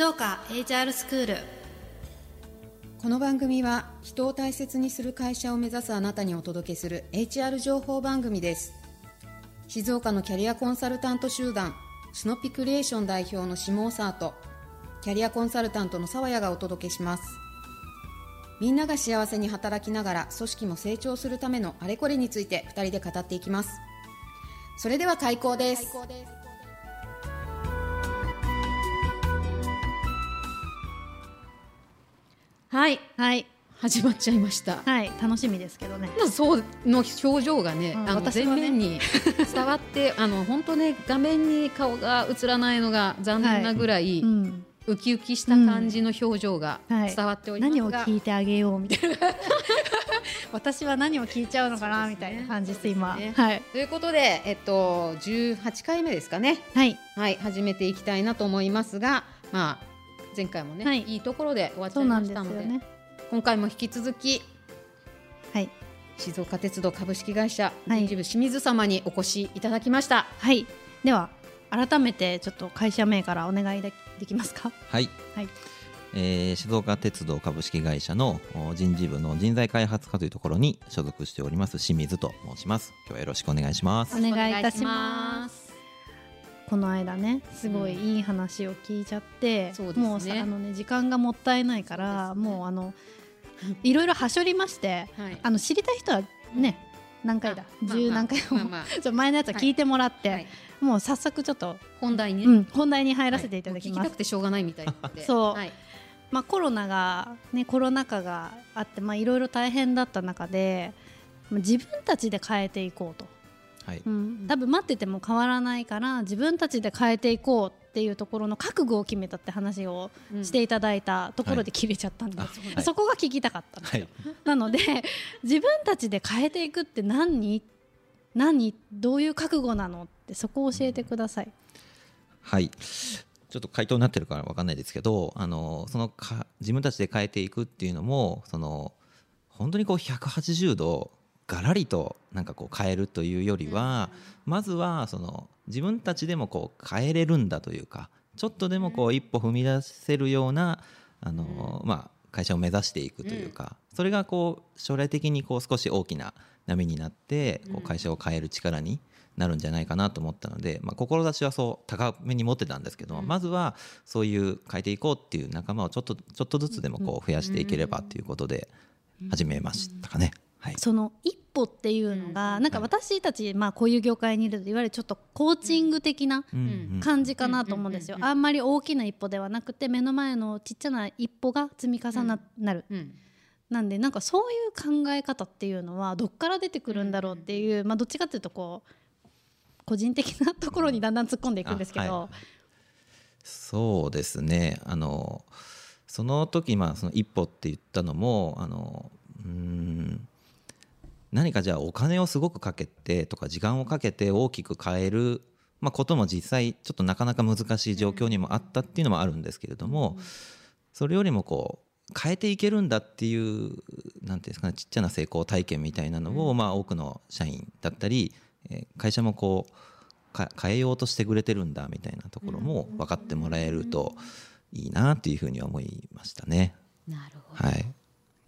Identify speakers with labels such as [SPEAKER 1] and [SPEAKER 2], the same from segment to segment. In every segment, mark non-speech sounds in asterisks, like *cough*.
[SPEAKER 1] 静岡 HR スクール
[SPEAKER 2] この番組は人を大切にする会社を目指すあなたにお届けする HR 情報番組です。静岡のキャリアコンサルタント集団スノピクリエーション代表の下尾沢とキャリアコンサルタントの沢谷がお届けします。みんなが幸せに働きながら組織も成長するためのあれこれについて2人で語っていきます。それでは開講ですはい。
[SPEAKER 1] はい。
[SPEAKER 2] 始まっちゃいました。
[SPEAKER 1] はい。楽しみですけどね。
[SPEAKER 2] そうの表情がね、
[SPEAKER 1] うん。
[SPEAKER 2] あの
[SPEAKER 1] ね。
[SPEAKER 2] 前面に伝わって、*laughs* あの本当ね画面に顔が映らないのが残念なぐらい、
[SPEAKER 1] うん。
[SPEAKER 2] ウキウキした感じの表情が
[SPEAKER 1] はい。
[SPEAKER 2] 伝わっております
[SPEAKER 1] 何
[SPEAKER 2] が、
[SPEAKER 1] を聞いてあげようみたいな。*laughs* 私は何を聞いちゃうのかなみたいな感じです今。
[SPEAKER 2] ね。
[SPEAKER 1] はい。
[SPEAKER 2] ということで、えっと、18回目ですかね、
[SPEAKER 1] はい。
[SPEAKER 2] はい、始めていきたいなと思いますが、まあ、前回もね、
[SPEAKER 1] はい。
[SPEAKER 2] い、いところで終わっちゃいましたので
[SPEAKER 1] よね。
[SPEAKER 2] 今回も引き続き
[SPEAKER 1] はい。
[SPEAKER 2] 静岡鉄道株式会社
[SPEAKER 1] はい。
[SPEAKER 2] 人事部清水様にお越しいただきました。
[SPEAKER 1] はい。では改めてちょっと会社名からお願いでできますか？
[SPEAKER 3] はい、
[SPEAKER 1] はい。
[SPEAKER 3] えー静岡鉄道株式会社のお人事部の人材開発課というところに所属しております清水と申します。今日はよろしくお願いします。
[SPEAKER 1] お願いいたしますこの間ねすごいいい話を聞いちゃって、
[SPEAKER 2] そうですね。
[SPEAKER 1] もうさあのね時間がもったいないから、
[SPEAKER 2] ね。
[SPEAKER 1] もうあのいろいろはしょりまして
[SPEAKER 2] はい、
[SPEAKER 1] あの知りたい人はね何回だ？十何回も、
[SPEAKER 2] まあまあ。*laughs*
[SPEAKER 1] ちょ前のやつは聞いてもらって、
[SPEAKER 2] はい。
[SPEAKER 1] もう早速ちょっと、
[SPEAKER 2] 本題に、
[SPEAKER 1] うん、本題に入らせていただきます。
[SPEAKER 2] はい。聞きたくてしょうがないみたい
[SPEAKER 1] そう。
[SPEAKER 2] はい。
[SPEAKER 1] まあ、コロナが、ね、コロナ禍があってまあいろいろ大変だった中でまあ自分たちで変えていこうと、
[SPEAKER 3] はい。
[SPEAKER 1] うん、多分待ってても変わらないから自分たちで変えていこうっていうところの覚悟を決めたって話を
[SPEAKER 2] うん。
[SPEAKER 1] していただいたところで切れちゃったんで、
[SPEAKER 3] あはい。
[SPEAKER 1] そこが聞きたかったんですよ。
[SPEAKER 3] はい。
[SPEAKER 1] なので自分たちで変えていくって何何どういう覚悟なのってそこを教えてください。
[SPEAKER 3] はい。ちょっと回答になってるからわかんないですけどあのそのか自分たちで変えていくっていうのもその本当にこう180度ガラリとなんかこう変えるというよりは、まずはその自分たちでもこう変えれるんだというかちょっとでもこう一歩踏み出せるようなあの、まあ、会社を目指していくというか、それがこう将来的にこう少し大きな波になってこう会社を変える力になるんじゃないかなと思ったので、まあ、志はそう高めに持ってたんですけども、まずはそういう変えていこうっていう仲間をちょっとちょっとずつでもこう増やしていければということで始めましたかね。はい、
[SPEAKER 1] その一歩っていうのが、なんか私たち、まあ、こういう業界にいるといわゆるちょっとコーチング的な
[SPEAKER 3] うんうん
[SPEAKER 1] 感じかなと思うんですよ、あんまり大きな一歩ではなくて目の前のちっちゃな一歩が積み重な,、なる。
[SPEAKER 2] うん
[SPEAKER 1] なんでなんかそういう考え方っていうのはどっから出てくるんだろうっていう、まあ、どっちかっていうとこう個人的なところにだんだん突っ込んでいくんですけど、
[SPEAKER 3] あはい。そうですね。あのその時まあその一歩って言ったのもあのうーん何かじゃあお金をすごくかけてとか時間をかけて大きく変える、まあ、ことも実際ちょっとなかなか難しい状況にもあったっていうのもあるんですけれども、それよりもこう変えていけるんだっていうなんていうんですかねちっちゃな成功体験みたいなのを、まあ、多くの社員だったり、えー会社もこうか変えようとしてくれてるんだみたいなところも分かってもらえるといいなっていうふうには思いましたね。
[SPEAKER 2] なるほど。
[SPEAKER 3] はい、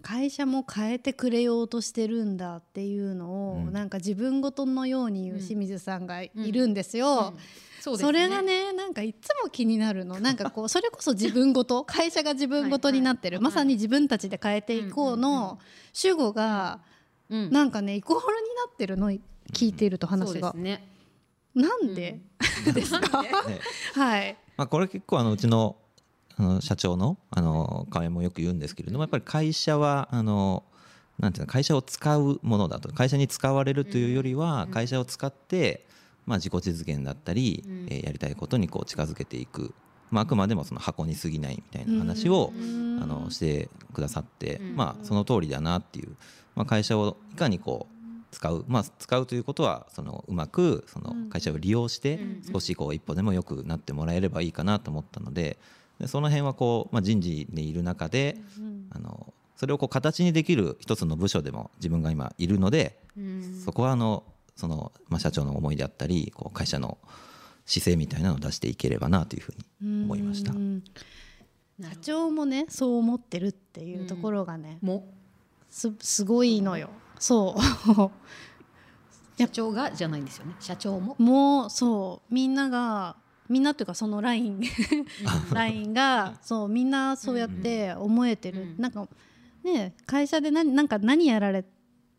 [SPEAKER 1] 会社も変えてくれようとしてるんだっていうのを、
[SPEAKER 3] うん。
[SPEAKER 1] なんか自分ごとのように言う清水さんがいるんですよ。
[SPEAKER 2] そうです
[SPEAKER 1] それがねなんかいつも気になるの。なんかこうそれこそ自分ごと会社が自分ごとになってる、
[SPEAKER 2] はいはい
[SPEAKER 1] まさに自分たちで変えていこうの主語が
[SPEAKER 2] うん。
[SPEAKER 1] なんかねイコールになってるの聞いていると
[SPEAKER 2] そう
[SPEAKER 1] 話が
[SPEAKER 2] です、ね。
[SPEAKER 1] なんで、で？すか？
[SPEAKER 3] ね *laughs*
[SPEAKER 1] はい。
[SPEAKER 3] まあ、これ結構あのうちのあの社長のあの会もよく言うんですけれどもやっぱり会社はあのなんていうの会社を使うものだと会社に使われるというよりは会社を使って、まあ、自己実現だったり、
[SPEAKER 2] うん。
[SPEAKER 3] えーやりたいことにこう近づけていく、まあ、あくまでもその箱に過ぎないみたいな話を、
[SPEAKER 1] うん。
[SPEAKER 3] あのしてくださって、
[SPEAKER 2] うん。
[SPEAKER 3] まあ、その通りだなっていう、まあ、会社をいかにこう使う、まあ、使うということはそのうまくその会社を利用して
[SPEAKER 2] うん。
[SPEAKER 3] 少しこう一歩でも良くなってもらえればいいかなと思ったのででその辺はこう、まあ、人事にいる中であのそれをこう形にできる一つの部署でも自分が今いるので
[SPEAKER 2] うん。
[SPEAKER 3] そこはあのその、まあ、社長の思いであったりこう会社の姿勢みたいなのを出していければなというふうに思いました。
[SPEAKER 1] う。ん社長もねそう思ってるっていうところがね、
[SPEAKER 2] も。
[SPEAKER 1] すすごいのよ。そう。*laughs*
[SPEAKER 2] 社長がじゃないんですよね。社長も。
[SPEAKER 1] もうそう。みんながみんなっていうかそのライン。*laughs* ラインがそうみんなそうやって思えてる、
[SPEAKER 2] うん。
[SPEAKER 1] なんかね会社で何なんか何やられ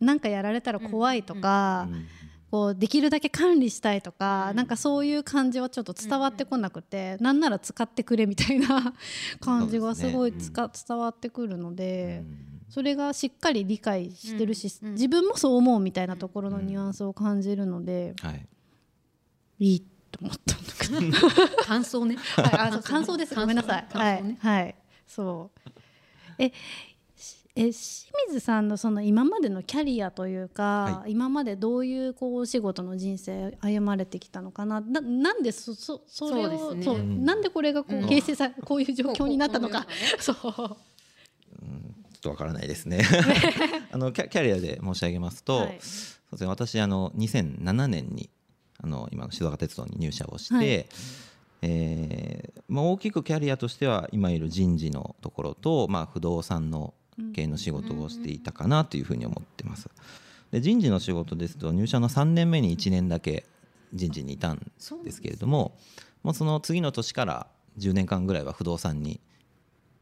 [SPEAKER 1] なんかやられたら怖いとか、
[SPEAKER 3] うん。
[SPEAKER 1] こうできるだけ管理したいとか、
[SPEAKER 2] うん。
[SPEAKER 1] なんかそういう感じはちょっと伝わってこなくて、なんなら使ってくれみたいな *laughs* 感じがすごいつか、伝わってくるので、それがしっかり理解してるし、
[SPEAKER 2] うん。うん。
[SPEAKER 1] 自分もそう思うみたいなところのニュアンスを感じるので、
[SPEAKER 3] はい。
[SPEAKER 1] いいと思ったんだけど。
[SPEAKER 2] 感想ね
[SPEAKER 1] はい、あそう感想です。ごめんなさい。はいはい、そう。え、しえ、清水さんのその今までのキャリアというか、
[SPEAKER 3] は
[SPEAKER 1] 今までどういうこうお仕事の人生歩まれてきたのかな。な、なんでそ、そ、それを、
[SPEAKER 2] そうですね
[SPEAKER 1] そう
[SPEAKER 3] うん
[SPEAKER 1] なんでこれがこ
[SPEAKER 2] うん
[SPEAKER 1] う形成さ、こういう状況になったのか。そう。
[SPEAKER 3] ちょっとわからないですね *laughs* あのキャキャリアで申し上げますと、
[SPEAKER 1] はい
[SPEAKER 3] そうですね、私あの2007年にあの今の静岡鉄道に入社をして、
[SPEAKER 1] はい
[SPEAKER 3] えーまあ、大きくキャリアとしては今いる人事のところと、まあ、不動産の系の仕事をしていたかなというふうに思ってます。で人事の仕事ですと入社の3年目に1年だけ人事にいたんですけれどももうその次の年から10年間ぐらいは不動産に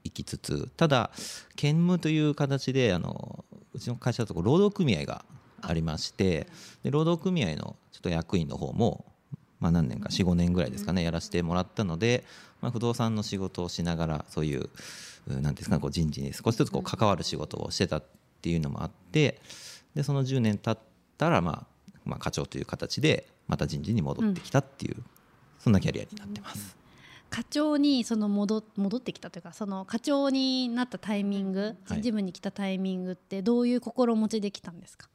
[SPEAKER 3] 行きつつただ兼務という形であのうちの会社だと労働組合がありましてで労働組合のちょっと役員の方も、まあ、何年か45年ぐらいですかねやらせてもらったので、まあ、不動産の仕事をしながらそういううなんていうんですかねこう人事に少しずつこう関わる仕事をしてたっていうのもあってでその10年経ったら、まあ、まあ課長という形でまた人事に戻ってきたっていう、そんなキャリアになってます。
[SPEAKER 1] 課長にその戻戻ってきたというかその課長になったタイミング、
[SPEAKER 3] はい。
[SPEAKER 1] 人事部に来たタイミングってどういう心持ちできたんですか？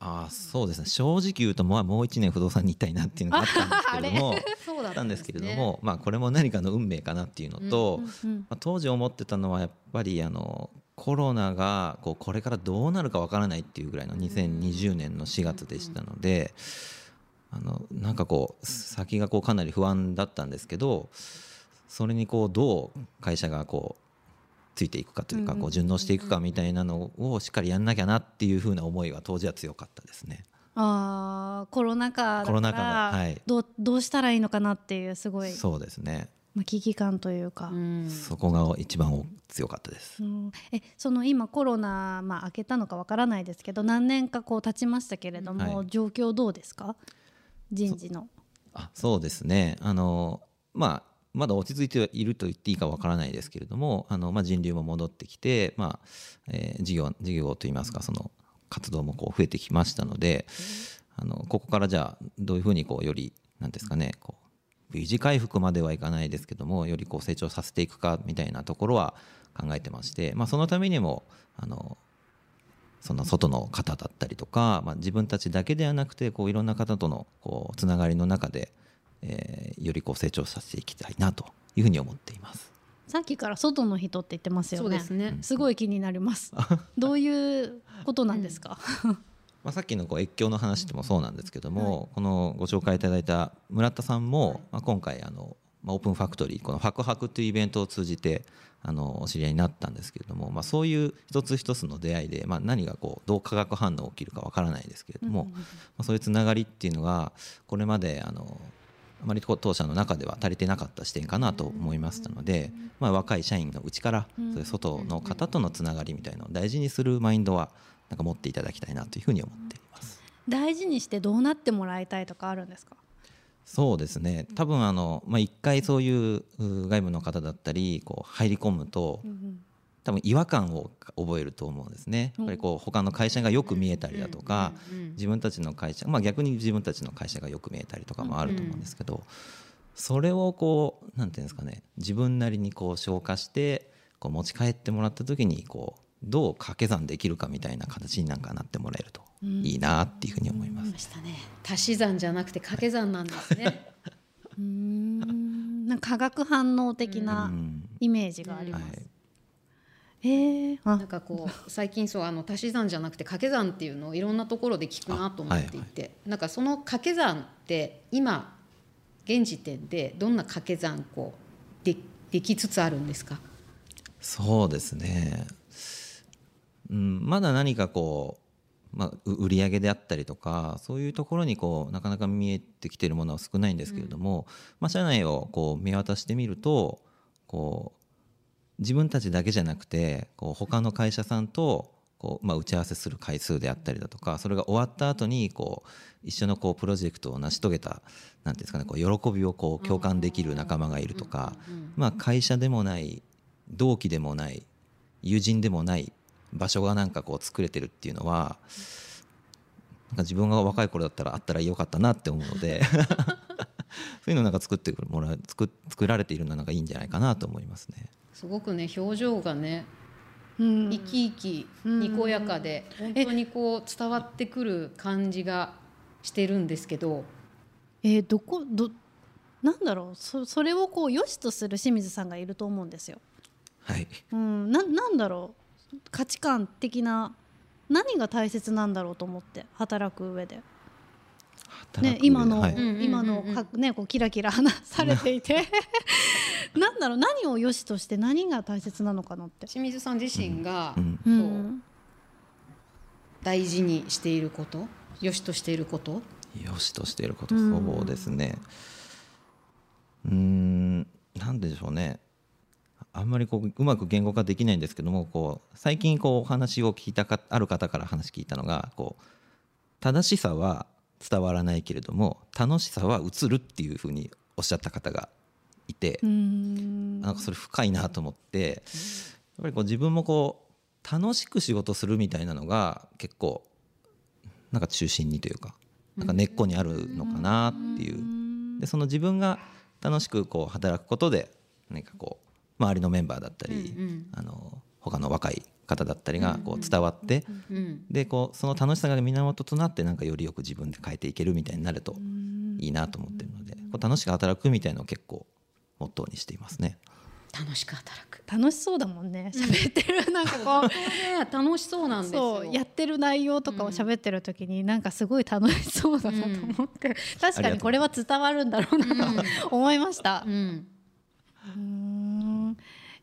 [SPEAKER 3] ああそうですね。正直言うともうもう1年不動産に行きたいなっていうのがあったんですけれども *laughs* あ *laughs* ったんですけれども、まあ、これも何かの運命かなっていうのと、
[SPEAKER 1] うん
[SPEAKER 3] まあ、当時思ってたのはやっぱりあのコロナがこうこれからどうなるかわからないっていうぐらいの2020年の4月でしたのであのなんかこう先がこうかなり不安だったんですけどそれにこうどう会社がこうついていくかというかこう順応していくかみたいなのをしっかりやんなきゃなっていうふうな思いは当時は強かったですね。
[SPEAKER 1] あーコロナ禍だから
[SPEAKER 3] コロナ禍のはい。
[SPEAKER 1] どうどうしたらいいのかなっていうすごい、
[SPEAKER 3] そうですね。
[SPEAKER 1] まあ、危機感というか、
[SPEAKER 2] うん。
[SPEAKER 3] そこが一番強かったです。
[SPEAKER 1] うん。えその今コロナ、まあ、明けたのかわからないですけど何年かこう経ちましたけれども、
[SPEAKER 3] はい。
[SPEAKER 1] 状況どうですか？人事の。
[SPEAKER 3] あそうですね。あの、まあ、まだ落ち着いていると言っていいかわからないですけれどもあの、まあ、人流も戻ってきて、まあえー事業事業といいますかその活動もこう増えてきましたのであのここからじゃあどういうふうにこうよりなんですかねこう V 字回復まではいかないですけどもよりこう成長させていくかみたいなところは考えてまして、まあ、そのためにもあのその外の方だったりとか、まあ、自分たちだけではなくてこういろんな方とのこうつながりの中で、えーよりこう成長させていきたいなというふうに思っています。
[SPEAKER 1] さっきから外の人って言ってますよね。
[SPEAKER 2] そうですね
[SPEAKER 1] すごい気になります。*laughs* どういうことなんですか？*laughs*
[SPEAKER 3] まあ、さっきのこう越境の話でもそうなんですけども、このご紹介いただいた村田さんも、まあ、今回あの、まあ、オープンファクトリーこのファクハクというイベントを通じてあのお知り合いになったんですけれども、まあ、そういう一つ一つの出会いで、まあ、何がこうどう化学反応起きるかわからないですけれども、まあ、そういうつながりっていうのがこれまであのあまり当社の中では足りてなかった視点かなと思いましたので、まあ、若い社員のうちからそういう外の方とのつながりみたいなのを大事にするマインドはなんか持っていただきたいなというふうに思っています。
[SPEAKER 1] 大事にしてどうなってもらいたいとかあるんですか？
[SPEAKER 3] そうですね多分あの、まあ、一回そういうう外部の方だったりこう入り込むと多分違和感を覚えると思うんですね。やっぱりこう他の会社がよく見えたりだとか自分たちの会社、まあ、逆に自分たちの会社がよく見えたりとかもあると思うんですけどそれをこうなんていうんですかね自分なりにこう消化してこう持ち帰ってもらった時にこうどう掛け算できるかみたいな形になんかなってもらえるといいなっていうふうに思います。
[SPEAKER 2] ましたね足し算じゃなくて掛け算なんですね。*laughs*
[SPEAKER 1] うーん。なんか化学反応的
[SPEAKER 3] う
[SPEAKER 1] なん。イメージがあり
[SPEAKER 3] は
[SPEAKER 1] ます。
[SPEAKER 3] い
[SPEAKER 1] え
[SPEAKER 2] なんかこう最近そうあの足し算じゃなくて掛け算っていうのをいろんなところで聞くなと思っていて、なんかその掛け算って今現時点でどんな掛け算こうでできつつあるんですか？
[SPEAKER 3] そうですね、うん、まだ何かこう、まあ、売り上げであったりとかそういうところにこうなかなか見えてきてるものは少ないんですけれども、うん、まあ、社内をこう見渡してみるとこう自分たちだけじゃなくてこう他の会社さんとこう、まあ、打ち合わせする回数であったりだとかそれが終わった後にこう一緒のこうプロジェクトを成し遂げたなんていうんですかねこう喜びをこう共感できる仲間がいるとか、まあ、会社でもない同期でもない友人でもない場所がなんかこう作れてるっていうのはなんか自分が若い頃だったらあったらよかったなって思うので *laughs* そういうのなんか作ってもらう作作られているのなんかいいんじゃないかなと思いますね。
[SPEAKER 2] すごくね表情がね生き生きにこやかで本当にこう伝わってくる感じがしてるんですけど。
[SPEAKER 1] えー、どこどなんだろう。そそれをこう良しとする清水さんがいると思うんですよ。
[SPEAKER 3] はい、
[SPEAKER 1] うん。ななんだろう。価値観的な何が大切なんだろうと思って働く上で。ね、今の、はい、今のか、ね、こうキラキラ話されていて *laughs* なんだろう何を良しとして何が大切なのかなって。
[SPEAKER 2] 清水さん自身が、うん、大事にしていること良しとしていること？
[SPEAKER 3] 良しとしていることそうですね。うんなんでしょうね。あんまりこううまく言語化できないんですけどもこう最近こうお話を聞いたかある方から話聞いたのがこう正しさは伝わらないけれども楽しさは映るっていうふうにおっしゃった方がいてなんかそれ深いなと思ってやっぱりこう自分もこう楽しく仕事するみたいなのが結構なんか中心にというかなんか根っこにあるのかなっていう。でその自分が楽しくこう働くことで何かこう周りのメンバーだったり、あの他の若い方だったりがこう伝わって、でこうその楽しさが源となってなんかよりよく自分で変えていけるみたいになるといいなと思ってるのでこう楽しく働くみたいのを結構モットーにしていますね。
[SPEAKER 2] 楽しく働く。
[SPEAKER 1] 楽しそうだもんね。喋ってる、*laughs* なんかこう、ね、
[SPEAKER 2] 楽しそうなんですよ。
[SPEAKER 1] やってる内容とかを喋ってる時になんかすごい楽しそうだなと思って、うん、確かにこれは伝わるんだろうなと思いました。うん、うん。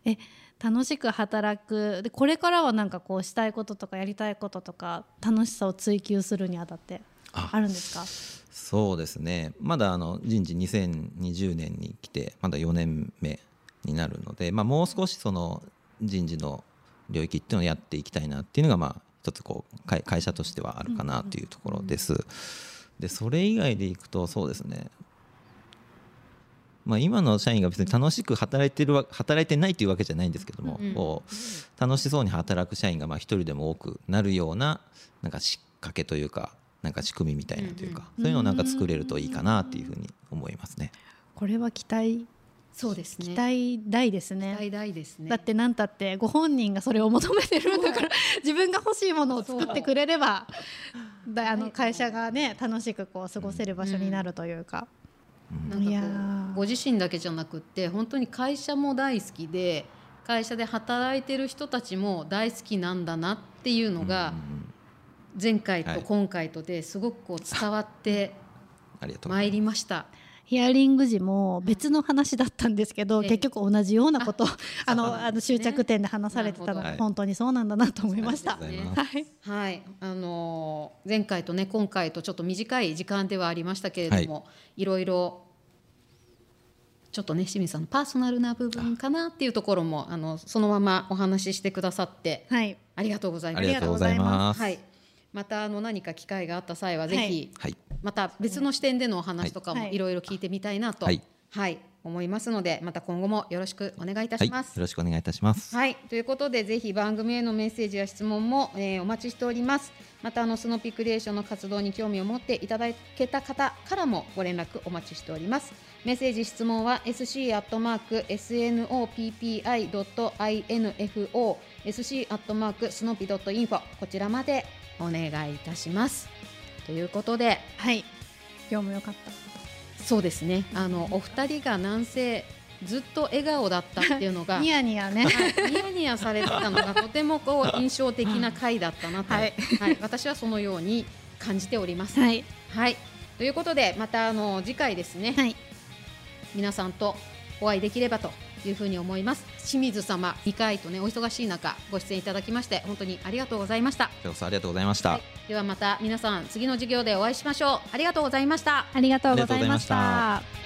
[SPEAKER 1] え楽しく働く。でこれからはなんかこうしたいこととかやりたいこととか楽しさを追求するにあたってあるんですか？
[SPEAKER 3] そうですね。まだあの人事2020年に来てまだ4年目になるので、まあ、もう少しその人事の領域っていうのをやっていきたいなっていうのがまあ一つこう会社としてはあるかなというところです。でそれ以外でいくとそうですね。まあ、今の社員が別に楽しく働いてる働いてないというわけじゃないんですけども、こう楽しそうに働く社員がまあ一人でも多くなるようななんか仕掛けというかなんか仕組みみたいなというか、そういうのをなんか作れるといいかなっていうふうに思いますね。
[SPEAKER 1] これは期待
[SPEAKER 2] そうですね。
[SPEAKER 1] 期待大ですね。
[SPEAKER 2] 期待大ですね。
[SPEAKER 1] だって何たってご本人がそれを求めてるんだから *laughs* 自分が欲しいものを作ってくれればだあの会社がね楽しくこう過ごせる場所になるというか。
[SPEAKER 2] なんかこうご自身だけじゃなくって本当に会社も大好きで会社で働いてる人たちも大好きなんだなっていうのが前回と今回とですごくこう伝わってまいりました。
[SPEAKER 1] ヒアリング時も別の話だったんですけど、結局同じようなことあのあの終着点で話されてたのが本当にそうなんだなと思いました。はい、
[SPEAKER 2] はい、あの前回とね今回とちょっと短い時間ではありましたけれども、はい、いろいろちょっとね清水さんのパーソナルな部分かなっていうところもあのそのままお話ししてくださって、はい、ありがとうございます。
[SPEAKER 3] ありがとうございます。
[SPEAKER 2] はい。またあの何か機会があった際はぜひ、はい、また別の視点でのお話とかもい。ろいろ聞いてみたいなと、はい、はい、思いますのでまた今後もよろしくお願いいたします、
[SPEAKER 3] はい、よろしくお願いいたします。
[SPEAKER 2] はい。ということでぜひ番組へのメッセージや質問も、えー、お待ちしております。またあのスノピクリエーションの活動に興味を持っていただけた方からもご連絡お待ちしております。メッセージ質問は sc アットマーク snoppi.info sc アットマークスノピドットインフォこちらまでお願いいたします。ということで。
[SPEAKER 1] はい。今日も良かった。
[SPEAKER 2] そうですね。あのお二人が南西ずっと笑顔だったっていうのが *laughs*
[SPEAKER 1] ニヤニヤね、
[SPEAKER 2] はい、ニヤニヤされてたのがとてもこう印象的な回だったなと、はい、はい、私はそのように感じております。はい、はい、ということでまたあの次回ですね、はい、皆さんとお会いできればというふうに思います。清水様2回とねお忙しい中ご出演いただきまして本当にありがとうございました。
[SPEAKER 3] こちありがとうございました、はい、
[SPEAKER 2] ではまた皆さん次の授業でお会いしましょう。ありがとうございました。
[SPEAKER 1] ありがとうございました